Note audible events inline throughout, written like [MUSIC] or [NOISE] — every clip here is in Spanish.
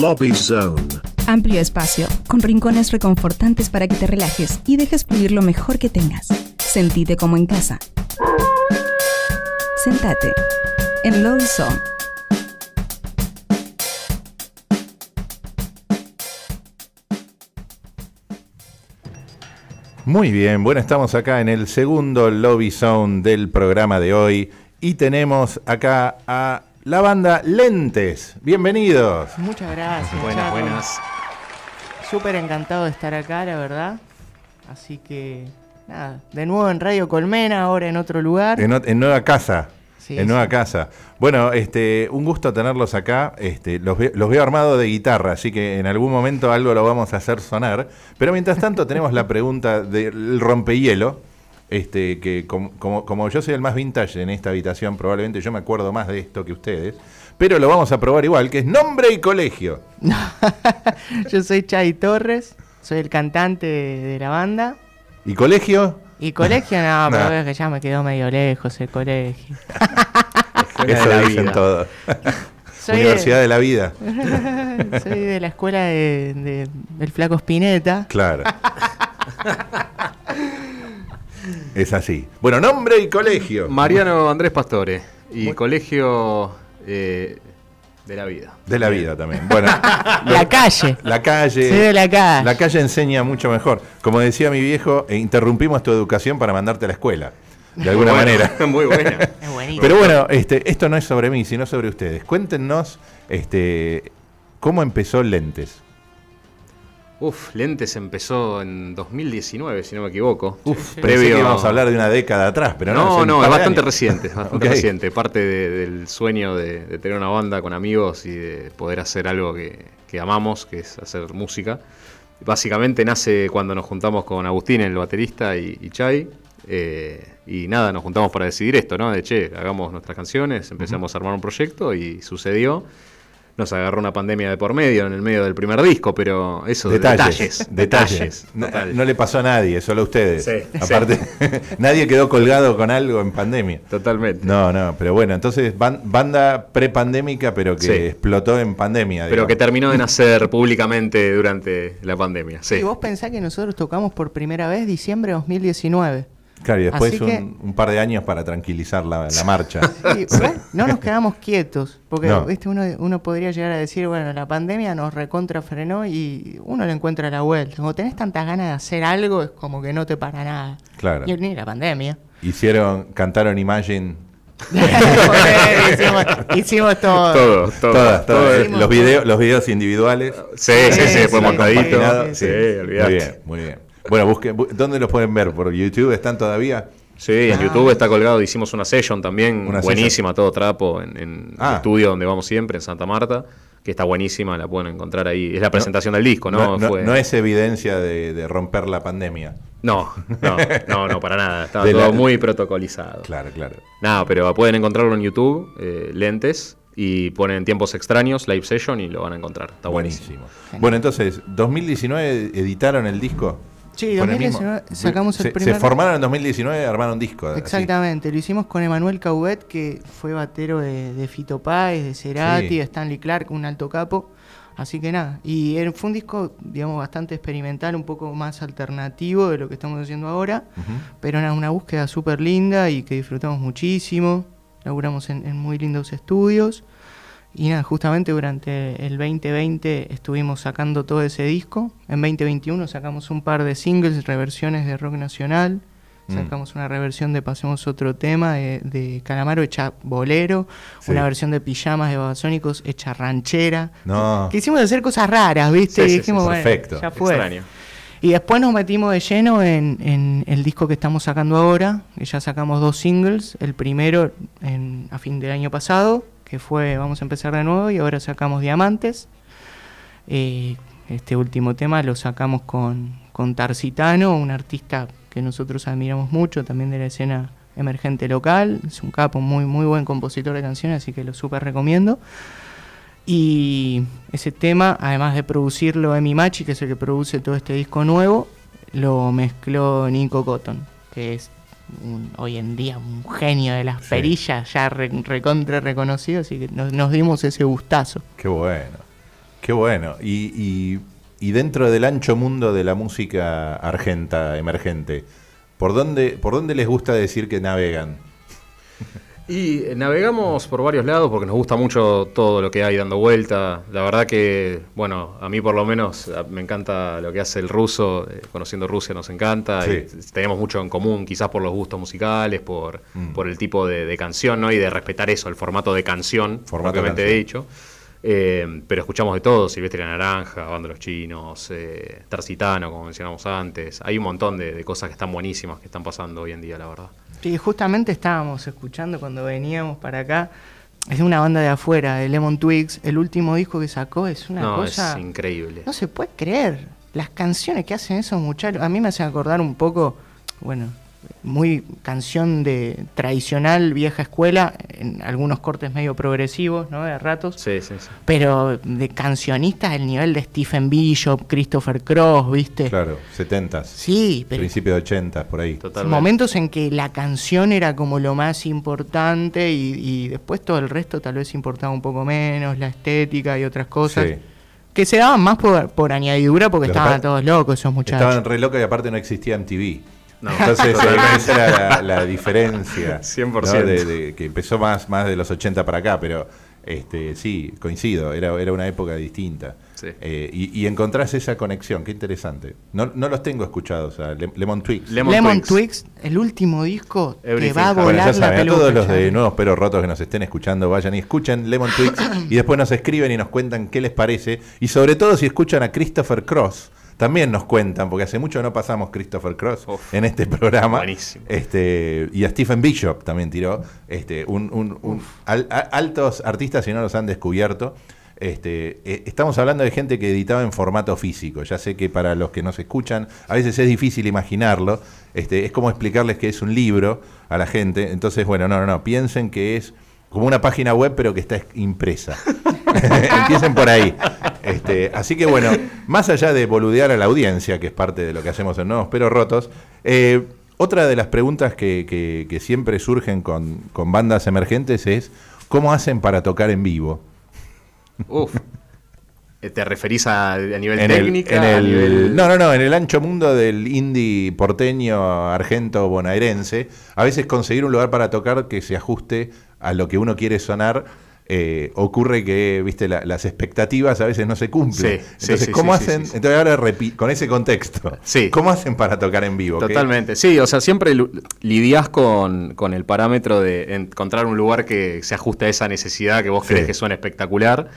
Lobby Zone. Amplio espacio, con rincones reconfortantes para que te relajes y dejes fluir lo mejor que tengas. Sentite como en casa. Sentate en Lobby Zone. Muy bien, bueno, estamos acá en el segundo Lobby Zone del programa de hoy y tenemos acá a la banda Lentes. Bienvenidos. Muchas gracias. Buenas, Chaco. buenas. Súper encantado de estar acá, la verdad. Así que, nada, de nuevo en Radio Colmena, ahora en otro lugar. En, nueva casa. Sí, en nueva sí. casa. Bueno, este, un gusto tenerlos acá. Este, los, ve- los veo armados de guitarra, así que en algún momento algo lo vamos a hacer sonar. Pero mientras tanto tenemos la pregunta del rompehielo. Este, que com- como, como yo soy el más vintage en esta habitación, probablemente yo me acuerdo más de esto que ustedes. Pero lo vamos a probar igual, que es nombre y colegio. [LAUGHS] Yo soy Chay Torres, soy el cantante de, de la banda. ¿Y colegio? Y colegio, no, [LAUGHS] pero Nah. veo que ya me quedó medio lejos el colegio. [LAUGHS] Eso de la dicen vida. todos. Soy Universidad de, de la vida. soy de la escuela de, de- del Flaco Spinetta. Claro. Es así. Bueno, nombre y colegio. Mariano Andrés Pastore y colegio eh, de la vida. De la vida también. Bueno, [LAUGHS] La calle. la calle. Soy de la calle. La calle enseña mucho mejor. Como decía mi viejo, eh, interrumpimos tu educación para mandarte a la escuela. De alguna Bueno, manera. [LAUGHS] Muy buena. [LAUGHS] Es buenísimo. Pero bueno, este, esto no es sobre mí, sino sobre ustedes. Cuéntenos este, cómo empezó Lentes. Uf, Lentes empezó en 2019, si no me equivoco. Uf, pensé previo. que íbamos a hablar de una década atrás, pero no. no, no, es bastante años. reciente, es bastante Ok. reciente. Parte de- del sueño de, de tener una banda con amigos y de poder hacer algo que, que amamos, que es hacer música. Básicamente nace cuando nos juntamos con Agustín, el baterista, y, y Chai. eh, y nada, nos juntamos para decidir esto, ¿no? De che, hagamos nuestras canciones, empezamos a armar un proyecto y sucedió. Nos agarró una pandemia de por medio, en el medio del primer disco, pero eso, Detalles, detalles. detalles. No, le pasó a nadie, solo a ustedes. Sí, Aparte, [LAUGHS] nadie quedó colgado con algo en pandemia. Totalmente. No, no, pero bueno, entonces ban- banda prepandémica, pero que Sí. explotó en pandemia. Pero que terminó de nacer públicamente durante la pandemia. Sí. Y vos pensás que nosotros tocamos por primera vez diciembre de 2019. Claro, y después un, par de años para tranquilizar la, la marcha. [LAUGHS] Y, bueno, no nos quedamos quietos, porque No. ¿viste? Uno, uno podría llegar a decir, bueno, la pandemia nos recontra frenó y uno le encuentra la vuelta. Cuando tenés tantas ganas de hacer algo, es como que no te para nada. Claro. Y ni la pandemia. Hicieron, cantaron Imagine. [LAUGHS] [LAUGHS] hicimos, hicimos todo. Todo, todo. todas, todas. todo. Hicimos los, videos, los videos individuales. Sí, sí, sí, Sí, fue sí, montadito. compaginado, Sí, Muy bien, muy bien. Bueno, busquen, bu- ¿dónde los pueden ver? ¿Por YouTube están todavía? Sí, en Ah. YouTube está colgado, hicimos una session también, Una buenísima, todo trapo, en, en Ah. el estudio donde vamos siempre, en Santa Marta, que está buenísima, la pueden encontrar ahí. Es la presentación del disco, ¿no? No, no- Fue- no es evidencia de, de romper la pandemia. no, no, [LAUGHS] no, no, para nada. Estaba De todo la- muy protocolizado. Claro, claro. Nada, pero pueden encontrarlo en YouTube, eh, lentes, y ponen tiempos extraños, live session, y lo van a encontrar. Está buenísimo. Buenísimo. Bueno, entonces, ¿2019 editaron el disco? Sí, Con el mismo- 2019 sacamos el se, primer- Se formaron en 2019 armaron disco. así. Exactamente, lo hicimos con Emanuel Caubet, que fue batero de, de Fito Páez, de Cerati, Sí. de Stanley Clark, un alto capo. Así que nada, y fue un disco, digamos, bastante experimental, un poco más alternativo de lo que estamos haciendo ahora, pero nada, una búsqueda súper linda y que disfrutamos muchísimo. Laburamos en, en muy lindos estudios. Y nada, justamente durante el 2020 estuvimos sacando todo ese disco. En 2021 sacamos un par de singles, reversiones de rock nacional. Mm. Sacamos una reversión de Pasemos Otro Tema de, de Calamaro hecha bolero. Sí. Una versión de Pijamas de Babasónicos hecha ranchera. No. Quisimos hacer cosas raras, ¿viste? Sí, y sí, sí, dijimos, bueno, perfecto. ya fue. Extraño. Y después nos metimos de lleno en, en el disco que estamos sacando ahora, que ya sacamos dos singles, el primero en- a fin del año pasado, que fue Vamos a empezar de nuevo, y ahora sacamos Diamantes. Eh, este último tema lo sacamos con, con Tarcitano, un artista que nosotros admiramos mucho, también de la escena emergente local, es un capo, muy, muy buen compositor de canciones, así que lo súper recomiendo. Y ese tema, además de producirlo Emi Machi, que es el que produce todo este disco nuevo, lo mezcló Nico Cotton, que es un- hoy en día un genio de las Sí. perillas, ya re- recontra reconocido, así que nos, nos dimos ese gustazo. Qué bueno. Qué bueno. Y, y- y dentro del ancho mundo de la música argenta emergente, ¿por dónde, ¿por dónde les gusta decir que navegan? Y navegamos por varios lados porque nos gusta mucho todo lo que hay dando vuelta. La verdad que, bueno, a mí por lo menos me encanta lo que hace el ruso. eh, conociendo Rusia nos encanta. Sí. y tenemos mucho en común, quizás por los gustos musicales, por, Mm. por el tipo de, de canción, ¿no? Y de respetar eso, el formato de canción, propiamente dicho. Eh, pero escuchamos de todo, Silvestre la Naranja, Banda Los Chinos, eh, Tarcitano, como mencionamos antes. Hay un montón de, de cosas que están buenísimas que están pasando hoy en día, la verdad. Sí, justamente estábamos escuchando cuando veníamos para acá. Es de una banda de afuera, de Lemon Twigs. El último disco que sacó es una no, cosa. es increíble. No se puede creer. Las canciones que hacen esos muchachos. A mí me hacen acordar un poco. Bueno, muy canción de tradicional, vieja escuela. En algunos cortes medio progresivos, ¿no? De ratos. Sí, sí, sí. Pero de cancionistas del nivel de Stephen Bishop, Christopher Cross, ¿viste? Claro, 70s, Sí, pero principios de 80s, por ahí. Totalmente. momentos en que la canción era como lo más importante y, y después todo el resto tal vez importaba un poco menos, la estética y otras cosas. Sí. Que se daban más por, por añadidura porque Los estaban todos locos esos muchachos. Estaban re locos y aparte no existía MTV. No, Entonces, [LAUGHS] esa era la, la [LAUGHS] diferencia. 100%. ¿no? De- de- que empezó más, más de los 80 para acá, pero este, sí, coincido, era, era una época distinta. Sí. Eh, y, y encontrás esa conexión, qué interesante. No, no los tengo escuchados, a Lem- Lemon Twigs. Lemon Lemon, Twigs. Twigs. el último disco, Everything te va a volar Bueno, ya la saben, a todos los de. Nuevos Peros Rotos que nos estén escuchando, vayan y escuchen Lemon Twigs y después nos escriben y nos cuentan qué les parece. Y sobre todo si escuchan a Christopher Cross, también nos cuentan, porque hace mucho no pasamos Christopher Cross Uf, en este programa. buenísimo. Este, y a Stephen Bishop también tiró. Este, un, un- un- al- a- altos artistas si no los han descubierto. Este, eh, estamos hablando de gente que editaba en formato físico. Ya sé que para los que nos escuchan a veces es difícil imaginarlo. Este, es como explicarles que es un libro a la gente. Entonces, bueno, no, no, no. Piensen que es como una página web, pero que está es- impresa. [LAUGHS] Empiecen por ahí. Este, así que bueno, más allá de boludear a la audiencia, que es parte de lo que hacemos en Nuevos Pero Rotos, eh, otra de las preguntas que, que- que siempre surgen con, con bandas emergentes es ¿cómo hacen para tocar en vivo? Uf. Eh, ¿Te referís a, a nivel En el- técnica? en a el- nivel- No, no, no, en el ancho mundo del indie porteño, argento, bonaerense, a veces conseguir un lugar para tocar que se ajuste a lo que uno quiere sonar. eh, ocurre que, viste, la- las expectativas a veces no se cumplen. Sí, Entonces, sí, ¿cómo sí, hacen? Entonces, ahora repi- con ese contexto. ¿cómo hacen para tocar en vivo? ¿Qué- Totalmente, sí, o sea, siempre lidias con, con el parámetro de encontrar un lugar que se ajuste a esa necesidad que vos crees que suene espectacular,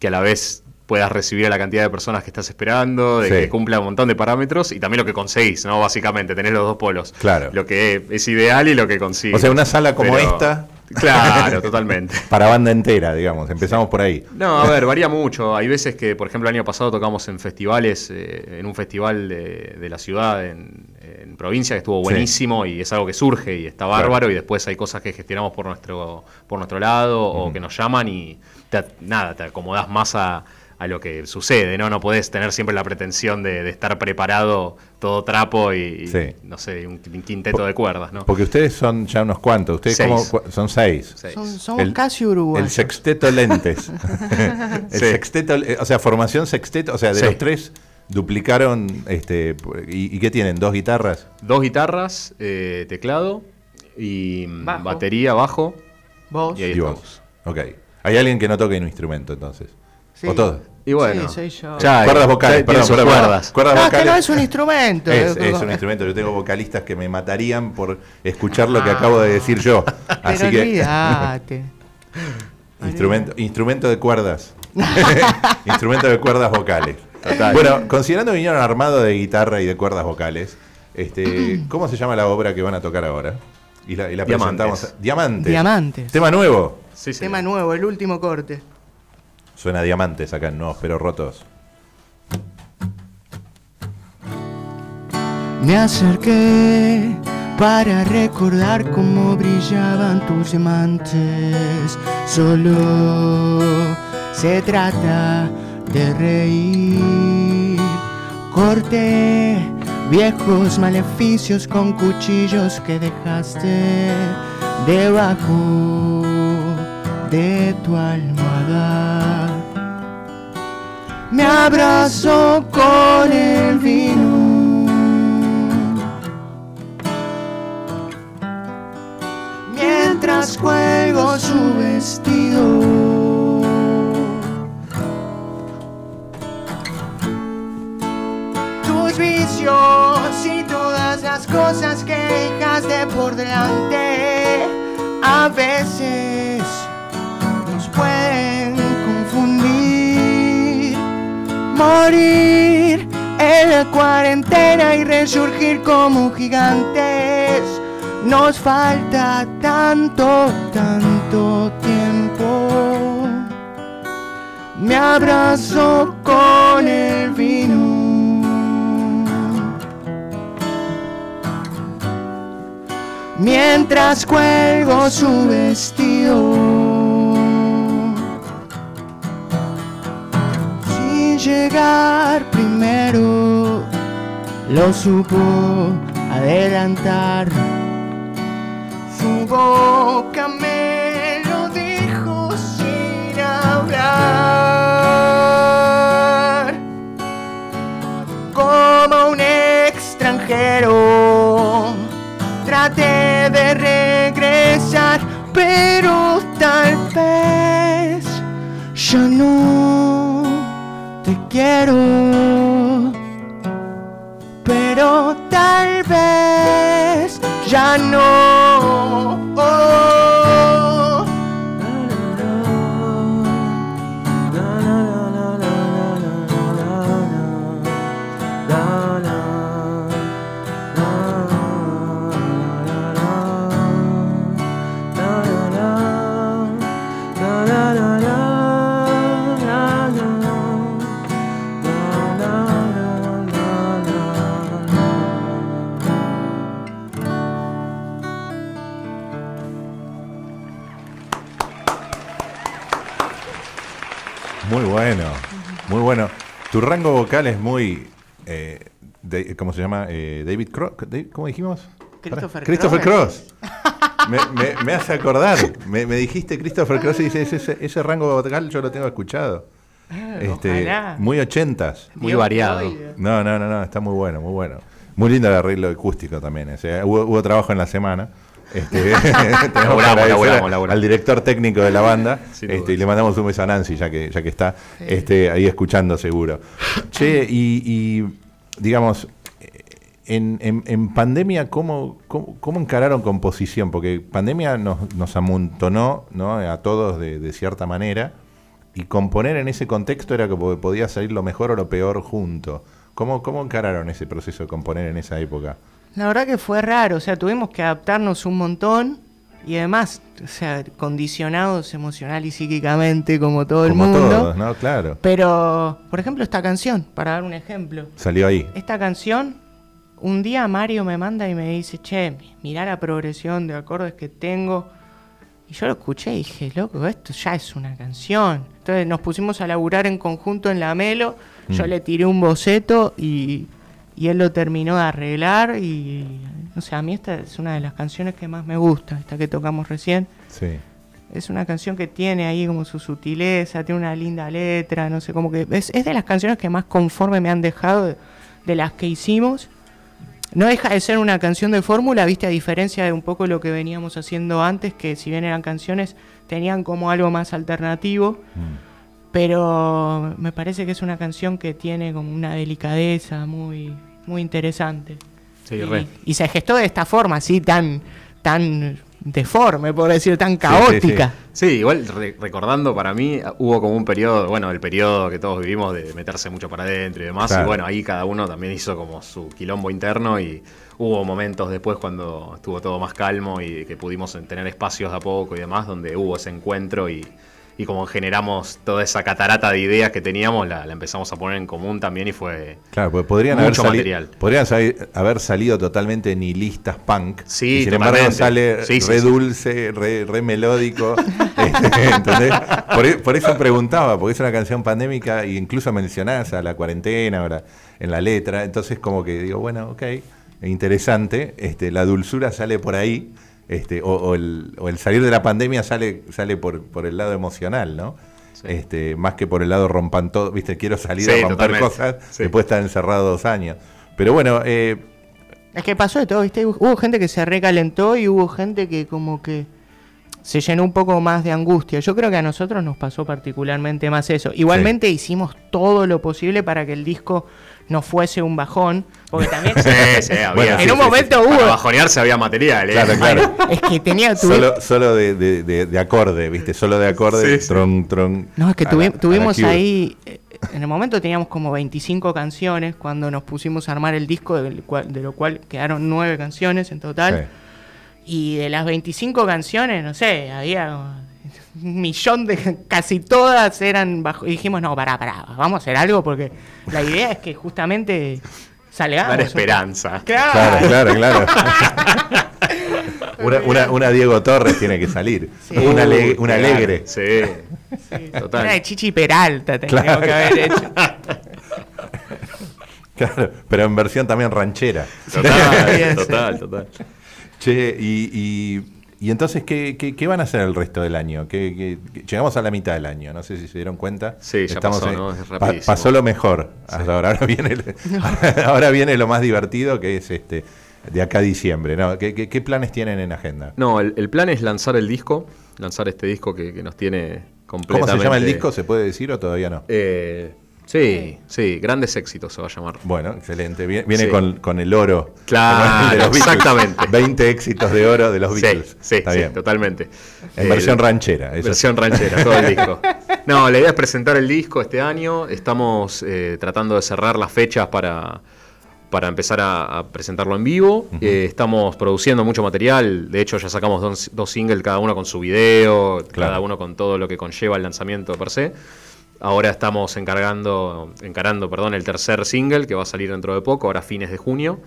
que a la vez puedas recibir a la cantidad de personas que estás esperando, de Sí. que cumpla un montón de parámetros y también lo que conseguís, ¿no? Básicamente, tenés los dos polos. Claro. Lo que es ideal y lo que consigues. O sea, una sala como Pero- esta. Claro, [LAUGHS] totalmente. Para banda entera, digamos. Empezamos por ahí. No, a ver, varía mucho. Hay veces que, por ejemplo, el año pasado tocamos en festivales, eh, en un festival de, de la ciudad, en, en provincia, que estuvo Sí. buenísimo y es algo que surge y está Claro. bárbaro. Y después hay cosas que gestionamos por nuestro, por nuestro lado o que nos llaman y te, nada, te acomodás más a, a lo que sucede, ¿no? No podés tener siempre la pretensión de, de estar preparado todo trapo y, y, Sí. no sé, un, quinteto de cuerdas, ¿no? Porque ustedes son ya unos cuantos. Ustedes Seis. como, son seis. Seis. Son- somos El- casi uruguayos. El sexteto lentes. [LAUGHS] el Sí. sexteto, eh, o sea, formación sexteto, o sea, de Sí. los tres duplicaron, este, ¿y, y qué tienen? ¿Dos guitarras? Dos guitarras, eh, teclado y mm, Bajo. batería, bajo. Vos. Y ahí Y vos. estamos. Ok. ¿Hay alguien que no toque un instrumento entonces? Sí. ¿O todos? Y bueno, Sí, soy yo. ya, cuerdas eh, vocales, ya perdón, tiene sus perdón, cuerdas. Cuerdas No, es que no es un instrumento. Es, es un instrumento. Yo tengo vocalistas que me matarían por escuchar lo que acabo de decir yo. Así Pero que. [LAUGHS] Instrumento, instrumento de cuerdas. [LAUGHS] instrumento de cuerdas vocales. Total. Bueno, considerando que vinieron armado de guitarra y de cuerdas vocales, este, [CLEARS THROAT] ¿cómo se llama la obra que van a tocar ahora? Y la, y la Diamantes. presentamos. Diamantes. Diamantes. Tema nuevo. Sí, sí. Tema nuevo, el último corte. Suena diamantes acá en Nuevos Pero Rotos. Me acerqué para recordar cómo brillaban tus diamantes. Solo se trata de reír. Corté viejos maleficios con cuchillos que dejaste debajo de tu almohada. Me abrazo con el vino. Mientras juego su vestido. Morir en la cuarentena y resurgir como gigantes. Nos falta tanto, tanto tiempo. Me abrazo con el vino. mientras cuelgo su vestido. Llegar primero, lo supo adelantar. Su boca es muy. eh, de- ¿Cómo se llama? Eh, David Cross. ¿Cómo dijimos? Christopher Christopher Cross. Cross. Me, me- me hace acordar. Me, me dijiste Christopher Cross y dices, ese, ese rango vocal yo lo tengo escuchado. Este, ojalá. muy ochentas. Muy Dios, variado. No, no, no, no, está muy bueno, muy bueno. Muy lindo el arreglo acústico también. o sea, hubo, hubo trabajo en la semana. Este, [LAUGHS] tenemos que Laburamos, agradecer laburamos, a- laburamos. al director técnico de la banda [LAUGHS] Sin este, y le mandamos un beso a Nancy ya que, ya que está este, ahí escuchando seguro. Che, y, y, digamos, en, en- en pandemia, ¿cómo, cómo, cómo encararon composición? Porque pandemia nos, nos amontonó ¿no? a todos de, de cierta manera y componer en ese contexto era que po- podía salir lo mejor o lo peor junto. ¿Cómo, ¿Cómo encararon ese proceso de componer en esa época? La verdad que fue raro, o sea, tuvimos que adaptarnos un montón y además, o sea, condicionados emocional y psíquicamente como todo el Como mundo. todos, ¿no? Claro. Pero, por ejemplo, esta canción, para dar un ejemplo. Salió ahí. Esta canción, un día Mario me manda y me dice, che, mirá la progresión de acordes que tengo. Y yo lo escuché y dije, loco, esto ya es una canción. Entonces nos pusimos a laburar en conjunto en la Melo. Yo Mm. le tiré un boceto y, y él lo terminó de arreglar. Y, o sea, a mí esta es una de las canciones que más me gusta, esta que tocamos recién. Sí. Es una canción que tiene ahí como su sutileza, tiene una linda letra, no sé, como que es, es de las canciones que más conforme me han dejado de, de las que hicimos. No deja de ser una canción de fórmula, viste, a diferencia de un poco lo que veníamos haciendo antes, que si bien eran canciones, tenían como algo más alternativo, Mm. Pero me parece que es una canción que tiene como una delicadeza muy, muy interesante. Sí, y, re. y se gestó de esta forma, así tan, tan deforme, por decir, tan sí, caótica. Sí, igual re- recordando para mí hubo como un periodo, bueno, el periodo que todos vivimos de meterse mucho para adentro y demás, Claro. y bueno, ahí cada uno también hizo como su quilombo interno y hubo momentos después cuando estuvo todo más calmo y que pudimos tener espacios de a poco y demás, donde hubo ese encuentro y, y como generamos toda esa catarata de ideas que teníamos, la, la empezamos a poner en común también y fue... Claro, porque podrían, haber, Mucho sali- material. podrían haber salido totalmente nihilistas punk. Sí, y sin embargo totalmente. sale Sí, sí, re dulce, re, re melódico. [LAUGHS] [LAUGHS] este. Por, e- por eso preguntaba, porque es una canción pandémica e incluso mencionás a la cuarentena ahora en la letra. Entonces como que digo, bueno, ok, interesante. Este, la dulzura sale por ahí. Este, o, o el, o el salir de la pandemia sale, sale por, por el lado emocional, ¿no? Sí. Este, más que por el lado rompan todo, viste, quiero salir Sí, a romper totalmente. cosas Sí. después de estar encerrado dos años. Pero bueno, eh, Es que pasó de todo, ¿viste? Hubo gente que se recalentó y hubo gente que como que se llenó un poco más de angustia. Yo creo que a nosotros nos pasó particularmente más eso. Igualmente hicimos todo lo posible para que el disco no fuese un bajón, porque también [LAUGHS] Sí, sí, había. Bueno, en sí, un sí, momento Para hubo bajonearse había material, ¿eh? claro, claro. [LAUGHS] es que tenía tuvi- Solo, solo de, de- de- de acorde, ¿viste? Solo de acorde, Sí, sí. tron, tron. No, es que tuvi- la- tuvimos ahí, eh, en el momento teníamos como 25 canciones cuando nos pusimos a armar el disco, del cual- de lo cual quedaron 9 canciones en total. Y de las 25 canciones, no sé, había un millón de. casi todas eran bajo. Y dijimos, no, pará, pará, vamos a hacer algo porque la idea es que justamente salgamos. Dar esperanza. Claro. Claro, claro, claro. una, una- una Diego Torres tiene que salir. Sí. Una, ale- Uh, una alegre. Sí. Una Total. de Chichi Peralta teníamos Claro. que haber hecho. Claro, pero en versión también ranchera. Total, [LAUGHS] total, total. Che, y, y- y entonces, ¿qué, qué, qué van a hacer el resto del año? ¿Qué, qué- qué- llegamos a la mitad del año, no sé si se dieron cuenta. Sí, ya pasó, ¿no? Es pa- rapidísimo. pasó lo mejor. Hasta ahora, ahora, viene, [LAUGHS] [LAUGHS] ahora viene lo más divertido, que es este de acá a diciembre. ¿no? ¿Qué, qué, qué planes tienen en agenda? No, el, el plan es lanzar el disco, lanzar este disco que, que nos tiene ¿Cómo completamente... se llama el disco? ¿Se puede decir o todavía no? Eh, sí, sí, Grandes Éxitos se va a llamar. Bueno, excelente. Viene, viene Sí. con, con el oro. Claro, [LAUGHS] de los exactamente. 20 éxitos de oro de los Beatles. sí, Está sí, bien. totalmente. En Eh, versión ranchera. eso Versión ranchera, todo el disco. [LAUGHS] No, la idea es presentar el disco este año. Estamos eh, tratando de cerrar las fechas para, para empezar a, a presentarlo en vivo. Eh, estamos produciendo mucho material. De hecho, ya sacamos dos, dos singles, cada uno con su video, Claro. cada uno con todo lo que conlleva el lanzamiento per se. Ahora estamos encargando, encarando perdón, el tercer single que va a salir dentro de poco, ahora fines de junio.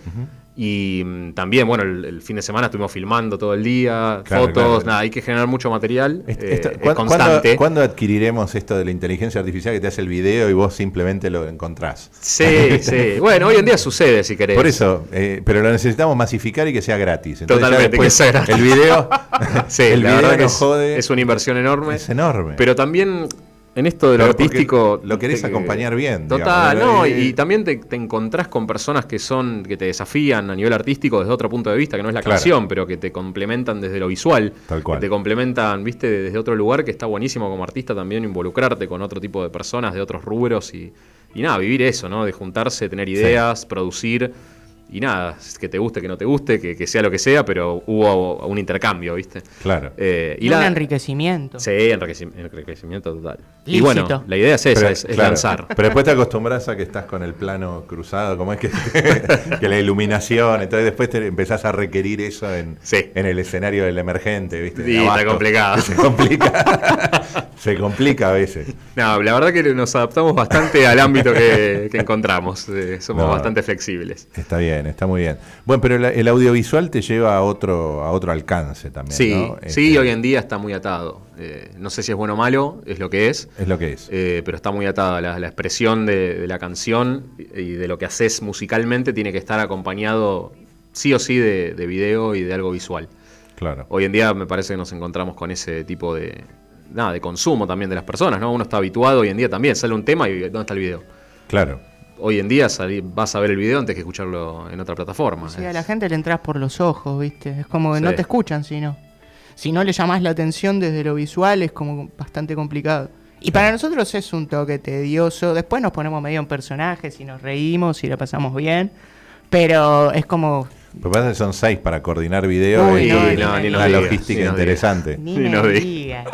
Y mm, también, bueno, el, el fin de semana estuvimos filmando todo el día, Claro, fotos, claro. nada, hay que generar mucho material. Eh, esto- es ¿cuándo- constante. ¿cuándo, cuándo adquiriremos esto de la inteligencia artificial que te hace el video y vos simplemente lo encontrás? Sí, [LAUGHS] sí. Bueno, hoy en día sucede, si querés. Por eso, eh, pero lo necesitamos masificar y que sea gratis. Entonces, Totalmente, que sea gratis. El video, [LAUGHS] Sí, [LAUGHS] el la video verdad que es, jode. es una inversión enorme. Es enorme. Pero también en esto de lo artístico. lo querés acompañar bien, Total, digamos, no, y, Y- también te, te encontrás con personas que son, que te desafían a nivel artístico desde otro punto de vista, que no es la Claro. canción, pero que te complementan desde lo visual. Tal cual. Que te complementan, viste, desde otro lugar, que está buenísimo como artista también involucrarte con otro tipo de personas de otros rubros y, y nada, vivir eso, ¿no? De juntarse, tener ideas, producir. Y nada, que te guste, que no te guste, que, que sea lo que sea, pero hubo un intercambio, ¿viste? Claro. Eh, Y, un enriquecimiento. Sí, enriqueci- enriquecimiento total. Y bueno, la idea es esa, Pero, es, es claro, lanzar. Pero después te acostumbras a que estás con el plano cruzado, como es que, [LAUGHS] que la iluminación, entonces después te empezás a requerir eso en, Sí. en el escenario del emergente, ¿viste? Sí, está complicado. [LAUGHS] Se complica. [LAUGHS] Se complica a veces. No, la verdad que nos adaptamos bastante al ámbito que, que encontramos. eh, somos No. bastante flexibles. Está bien, está muy bien. Bueno, pero el, el audiovisual te lleva a otro, a otro alcance también. Sí, ¿no? sí, Este, hoy en día está muy atado. Eh, no sé si es bueno o malo, es lo que es. Es lo que es. eh, pero está muy atada. La, la expresión de, de la canción y de lo que haces musicalmente tiene que estar acompañado sí o sí de, de video y de algo visual. claro. Hoy en día me parece que nos encontramos con ese tipo de, nada, de consumo también de las personas, ¿no? Uno está habituado hoy en día también, sale un tema y ¿dónde está el video? Claro. Hoy en día salí- vas a ver el video antes que escucharlo en otra plataforma. Sí, a la gente le entras por los ojos, ¿viste? Es como que Sí. no te escuchan si no. Si no le llamás la atención desde lo visual es como bastante complicado. Y para nosotros es un toque tedioso. Después nos ponemos medio en personajes y nos reímos y la pasamos bien. Pero es como... Lo que pasa es que son seis para coordinar video. Uy, y no, y no, ni una nos digas, logística ni interesante. Ni me di- digas.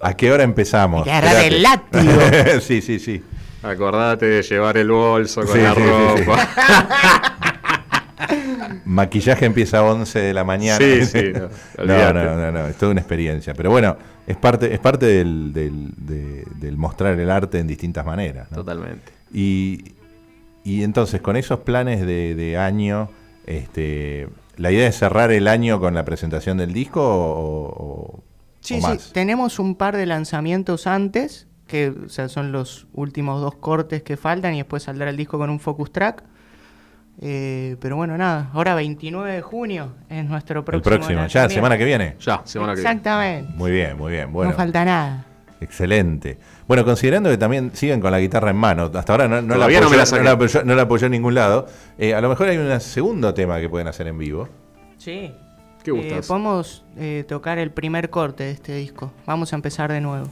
¿A qué hora empezamos? Agarrar el Espérate. [LAUGHS] sí, sí, sí. Acordate de llevar el bolso con Sí, la sí, sí, sí. ropa. [LAUGHS] Maquillaje empieza a 11 de la mañana. Sí, sí, no, [LAUGHS] no, no, no, no, es toda una experiencia. Pero bueno, es parte, es parte del, del- de- del mostrar el arte en distintas maneras. ¿no? Totalmente. Y, y entonces, con esos planes de, de año, este, ¿la idea es cerrar el año con la presentación del disco o, o- Sí, o sí, más? tenemos un par de lanzamientos antes, que o sea, son los últimos dos cortes que faltan y después saldrá el disco con un focus track. Eh, pero bueno, nada, ahora 29 de junio es nuestro el próximo próximo, ya, semana que viene. Ya, semana que viene. Exactamente. Muy bien, muy bien. Bueno, No falta nada. Excelente. Bueno, considerando que también siguen con la guitarra en mano, hasta ahora no, no la, apoyó, no me la no saqué. la apoyó- no la apoyó en ningún lado, eh, a lo mejor hay un segundo tema que pueden hacer en vivo. Sí. ¿Qué Eh, gustas? podemos eh, tocar el primer corte de este disco. Vamos a empezar de nuevo.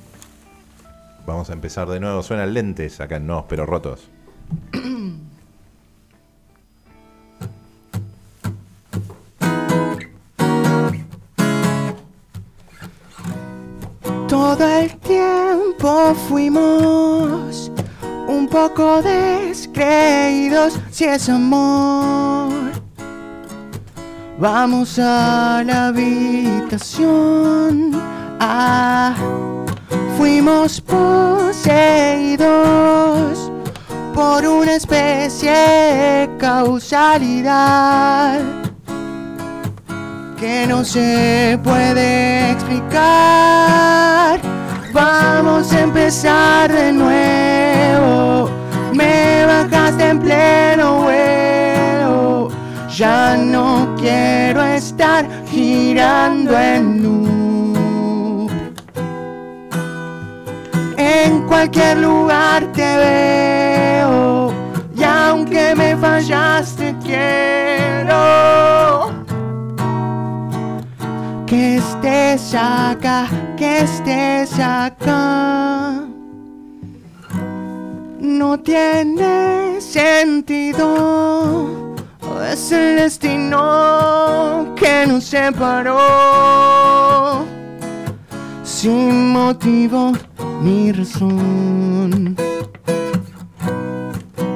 Vamos a empezar de nuevo. Suenan lentes acá en No, pero rotos. [CLEARS THROAT] Todo el tiempo fuimos un poco descreídos si es amor. Vamos a la habitación. Ah, fuimos poseídos por una especie de causalidad que no se puede explicar. Vamos a empezar de nuevo. Me bajaste en pleno vuelo. Ya no quiero estar girando en loop. En cualquier lugar te veo. Y aunque me fallaste, quiero que estés acá, que estés acá. No tiene sentido, es el destino que nos separó. Sin motivo ni razón.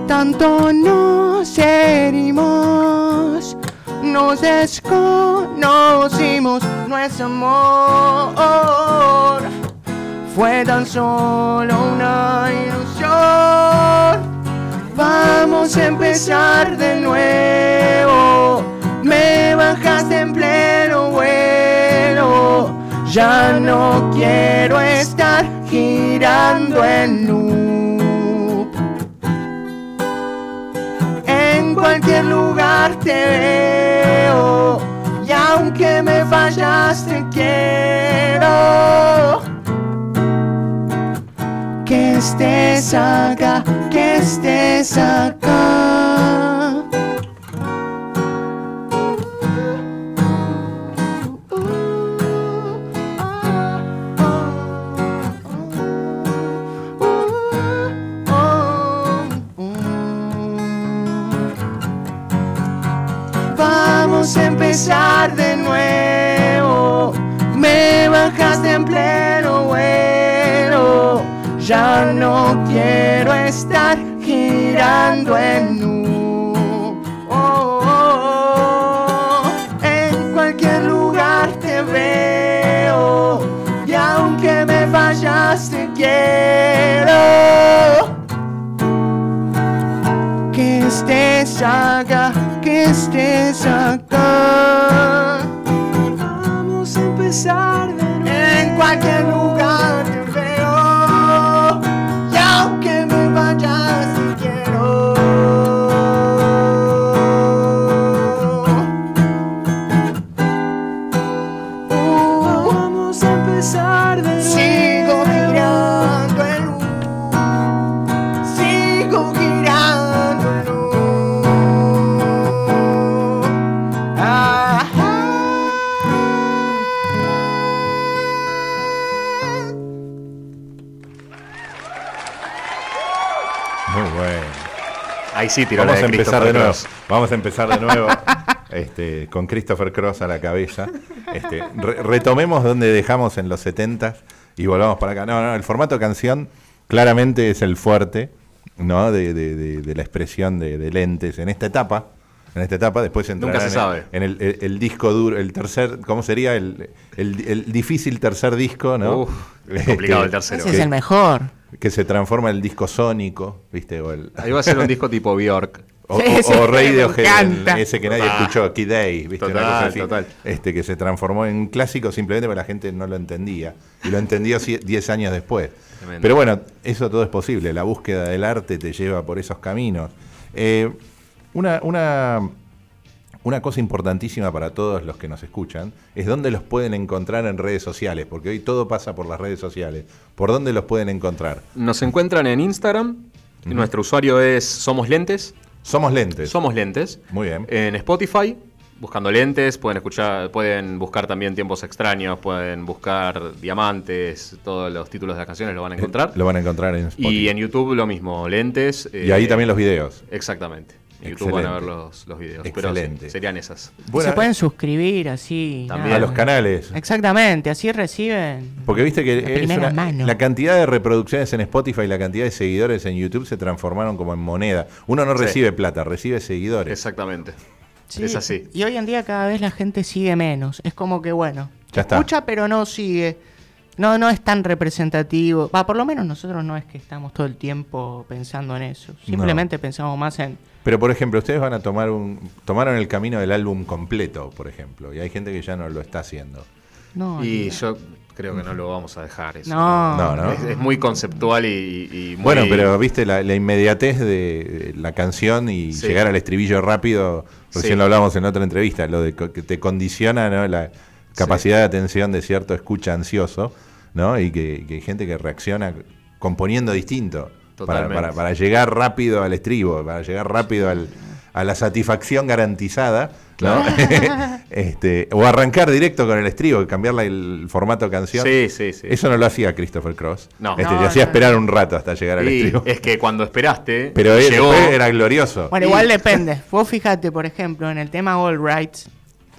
Tanto nos herimos, nos desconocimos, no es amor. Fue tan solo una ilusión. Vamos a empezar de nuevo. Me bajaste en pleno vuelo. Ya no quiero estar girando en loop. Cualquier lugar te veo. Y aunque me fallaste, quiero que estés acá, que estés acá. Empezar de nuevo. Me bajaste en pleno vuelo. Ya no quiero estar girando en nu. Oh. En cualquier lugar te veo. Y aunque me fallaste, quiero que estés acá, que estés acá. Vamos a empezar Muy bueno. Ahí sí tiró Vamos la a empezar de nuevo. Cross. Vamos a empezar de nuevo. [LAUGHS] este, con Christopher Cross a la cabeza. Este, re- retomemos donde dejamos en los 70 y volvamos para acá. No, no, el formato canción claramente es el fuerte ¿no? de, de- de- de la expresión de, de lentes en esta etapa. En esta etapa, después entrará se en, sabe. en el, el- el disco duro, el tercer, ¿cómo sería? El, el- el difícil tercer disco, ¿no? Uf, es complicado el tercero. Ese es el mejor. Que se transforma en el disco sónico, ¿viste? O el, Ahí va a ser un [LAUGHS] disco tipo Bjork. o, o- o me Radiohead, ese que nadie Ah. escuchó, Kid Day, ¿viste? Una Total, cosa así, total. Este, que se transformó en clásico simplemente porque la gente no lo entendía. Y lo entendió sie- 10 años después. Tremendo. Pero bueno, eso todo es posible. La búsqueda del arte te lleva por esos caminos. Eh, una, una, una cosa importantísima para todos los que nos escuchan es dónde los pueden encontrar en redes sociales, porque hoy todo pasa por las redes sociales. ¿Por dónde los pueden encontrar? Nos encuentran en Instagram. Nuestro usuario es Somos Lentes. Somos lentes. Somos Lentes. Muy bien. En Spotify, buscando lentes, pueden escuchar, pueden buscar también tiempos extraños, pueden buscar diamantes, todos los títulos de las canciones lo van a encontrar. Lo van a encontrar en Spotify. Y en YouTube lo mismo, lentes. Y ahí eh, también los videos. Exactamente. En YouTube van a ver los, los videos. Excelente. Pero serían esas. Bueno, se pueden suscribir así. También. nada. a los canales. Exactamente, así reciben. Porque viste que De es primera una- mano. la cantidad de reproducciones en Spotify y la cantidad de seguidores en YouTube se transformaron como en moneda. Uno no Sí. recibe plata, recibe seguidores. Exactamente. Sí, Es así. Y hoy en día cada vez la gente sigue menos. Es como que, bueno, Ya está. escucha pero no sigue. No, no es tan representativo. Va, por lo menos nosotros no es que estamos todo el tiempo pensando en eso. Simplemente pensamos más en... Pero por ejemplo, ustedes van a tomar un tomaron el camino del álbum completo, por ejemplo, y hay gente que ya no lo está haciendo. No, Y yo creo que no lo vamos a dejar eso. No. No, no. Es, es muy conceptual y, y muy- Bueno, pero viste la, la inmediatez de la canción y Sí. llegar al estribillo rápido, recién Sí. lo hablamos en otra entrevista, lo de que te condiciona ¿no? la capacidad de atención de cierto escucha ansioso, ¿no? Y que, que hay gente que reacciona componiendo distinto para, Totalmente. para- para llegar rápido al estribo, para llegar rápido al- a la satisfacción garantizada. ¿no? [LAUGHS] este, o arrancar directo con el estribo, cambiarle el formato canción. Sí, sí, sí. Eso no lo hacía Christopher Cross. No. Este, No, te hacía no. esperar un rato hasta llegar al Y estribo. es que cuando esperaste, Pero él llegó. después era glorioso. Bueno, igual depende. Vos fíjate, por ejemplo, en el tema All Rights,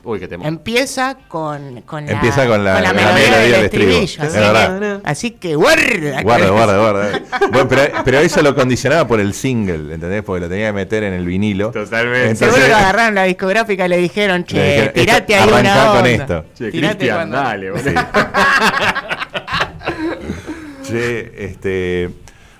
Uy, qué tema. empieza con, con la, Empieza con la- con la la melodía, melodía del estribillo. Es Así que, así que guarda. Guarda, [LAUGHS] guarda, guarda. Bueno, pero, pero eso lo condicionaba por el single, ¿entendés? Porque lo tenía que meter en el vinilo. Totalmente. Seguro Entonces- lo agarraron la discográfica y le dijeron, Le che, dijeron, tirate esto, ahí una con esto. Che, Cristian, cuando- dale, boludo. [LAUGHS] Che, este,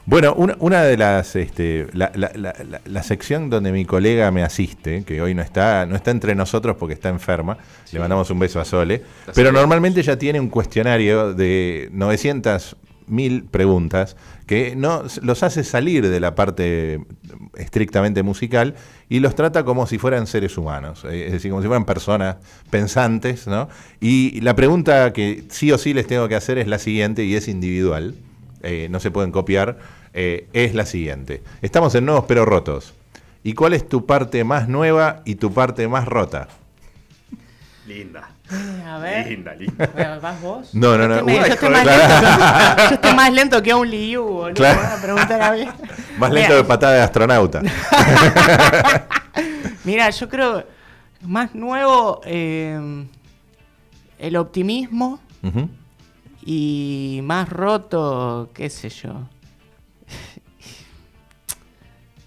bueno, una, una de las, este, la, la- la- la- la sección donde mi colega me asiste, que hoy no está, no está entre nosotros porque está enferma, le mandamos un beso a Sole, pero normalmente ya tiene un cuestionario de 900 mil preguntas que no los hace salir de la parte estrictamente musical y los trata como si fueran seres humanos, eh, es decir, como si fueran personas pensantes, ¿no? Y la pregunta que sí o sí les tengo que hacer es la siguiente y es individual, eh, no se pueden copiar, eh, es la siguiente. Estamos en Nuevos Pero Rotos. ¿Y cuál es tu parte más nueva y tu parte más rota? Linda. A ver. Linda, linda. ¿Vas vos? No, no, Yo no. estoy, Uy, yo estoy más lento, [LAUGHS] yo estoy más lento que un Liu, boludo. Claro. Me van a preguntar a mí. Más Mira, lento de patada de astronauta. [LAUGHS] Mira, yo creo más nuevo eh, el optimismo Ujú. Y más roto, qué sé yo. [LAUGHS]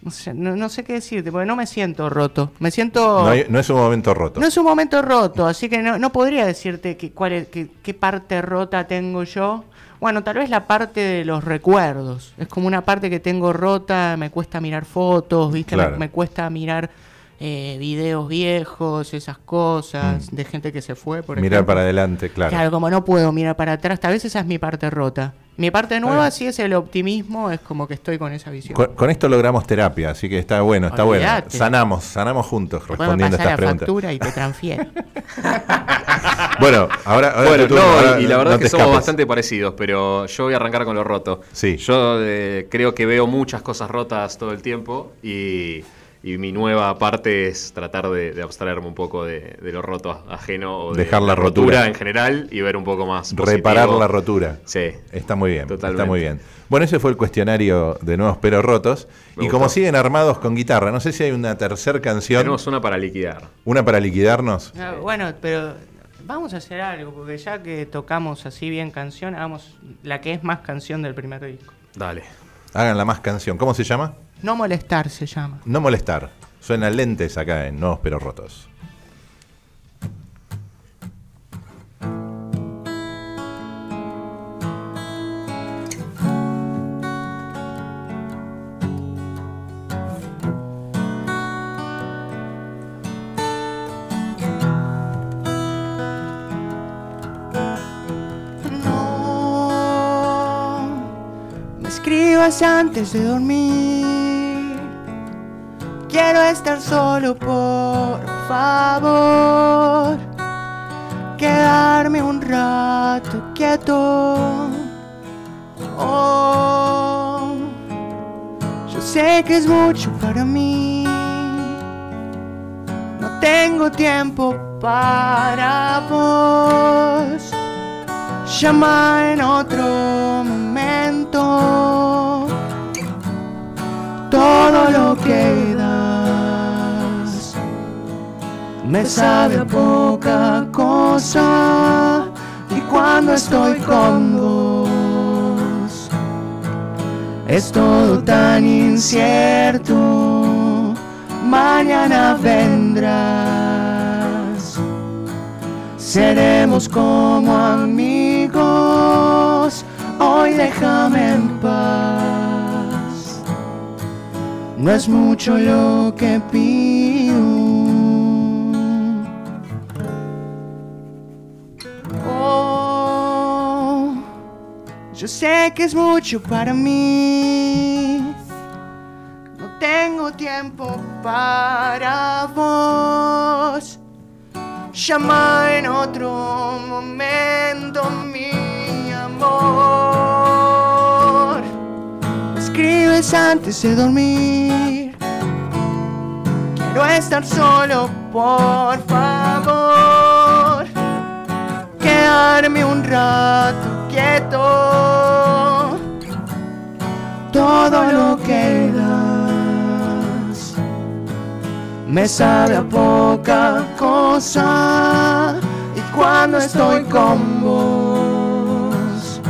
No sé, no, no sé qué decirte, porque no me siento roto. Me siento... No, hay- no es un momento roto. No es un momento roto, así que no, no podría decirte que, cuál es, que- qué parte rota tengo yo. Bueno, tal vez la parte de los recuerdos. Es como una parte que tengo rota, me cuesta mirar fotos, ¿viste? Me, cuesta mirar eh, videos viejos, esas cosas, de gente que se fue, por Mm. Mirar ejemplo. para adelante, claro. Claro, como no puedo mirar para atrás, tal vez esa es mi parte rota. Mi parte nueva sí es el optimismo, es como que estoy con esa visión. Con, con esto logramos terapia, así que está bueno, está bueno. Sanamos, sanamos juntos respondiendo pasás estas la preguntas. factura y te transfiero. [LAUGHS] Bueno, ahora, ahora Bueno, tu turno, no, ahora y, la verdad es que somos escapes. bastante parecidos, pero yo voy a arrancar con lo roto. Sí. Yo eh, creo que veo muchas cosas rotas todo el tiempo y, y mi nueva parte es tratar de, de abstraerme un poco de, de lo roto ajeno o de Dejar la rotura. en general y ver un poco más Reparar la rotura. Sí. Está muy bien, Totalmente. está muy bien. Bueno, ese fue el cuestionario de Nuevos Pero Rotos. Me y como siguen armados con guitarra, no sé si hay una tercera canción, Tenemos una para liquidar. una para liquidarnos. Ah, bueno, pero vamos a hacer algo, porque ya que tocamos así bien canción, hagamos la que es más canción del primer disco. Dale. Hagan la más canción. ¿Cómo se llama? No molestar se llama. No molestar. Suenan lentes acá en Nuevos Pero Rotos. No me escribas antes de dormir. Quiero estar solo, por favor. Quedarme un rato quieto. Oh, yo sé que es mucho para mí. No tengo tiempo para vos. Llama en otro momento. Todo lo que me sabe poca cosa. Y cuando estoy con vos, es todo tan incierto. Mañana vendrás. Seremos como amigos, hoy déjame en paz. No es mucho lo que pido. Oh, yo sé que es mucho para mí. No tengo tiempo para vos. Llama en otro momento, mi amor. Escribes antes de dormir. Quiero estar solo, por favor. Quedarme un rato quieto. Todo lo que das me sabe a poca cosa y cuando estoy con vos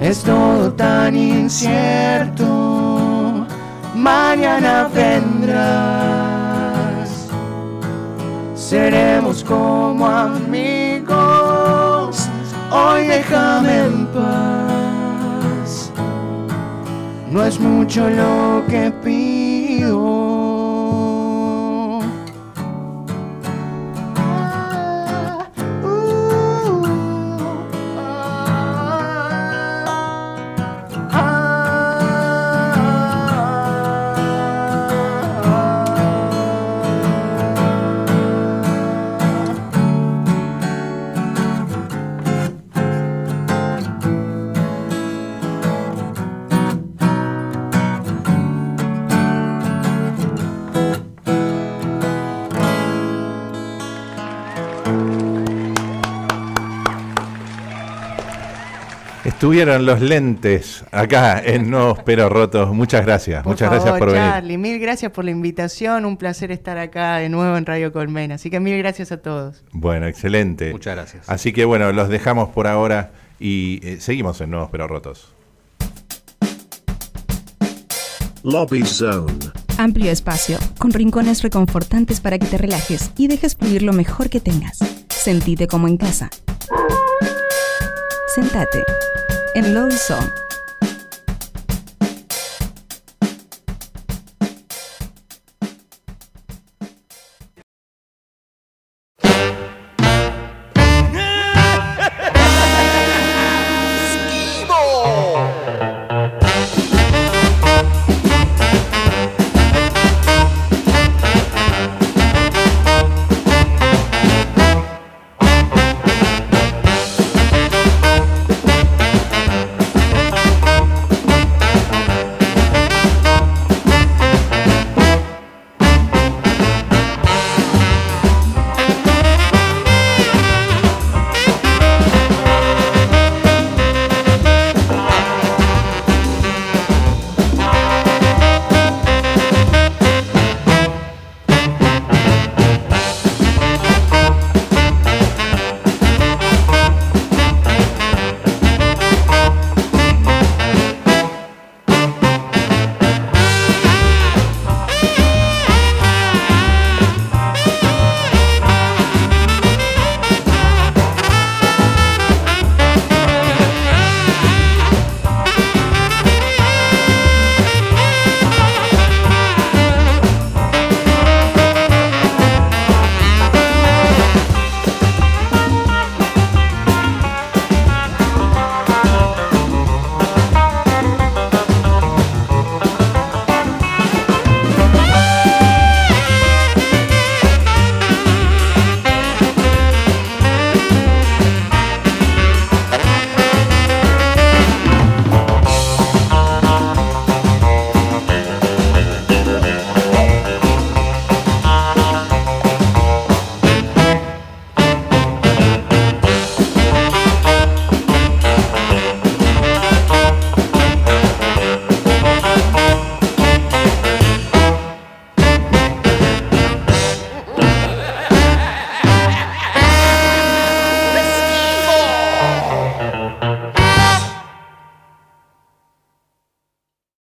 es todo tan incierto. Mañana vendrás, seremos como amigos. Hoy déjame en paz. No es mucho lo que pido. Estuvieron los lentes acá en Nuevos Pero Rotos. Muchas gracias. Por Muchas favor, gracias por venir. Charlie, mil gracias por la invitación. Un placer estar acá de nuevo en Radio Colmena. Así que mil gracias a todos. Bueno, excelente. Muchas gracias. Así que bueno, los dejamos por ahora y eh, seguimos en Nuevos Pero Rotos. Lobby Zone. Amplio espacio, con rincones reconfortantes para que te relajes y dejes fluir lo mejor que tengas. Sentite como en casa. Sentate en Lobby Zone.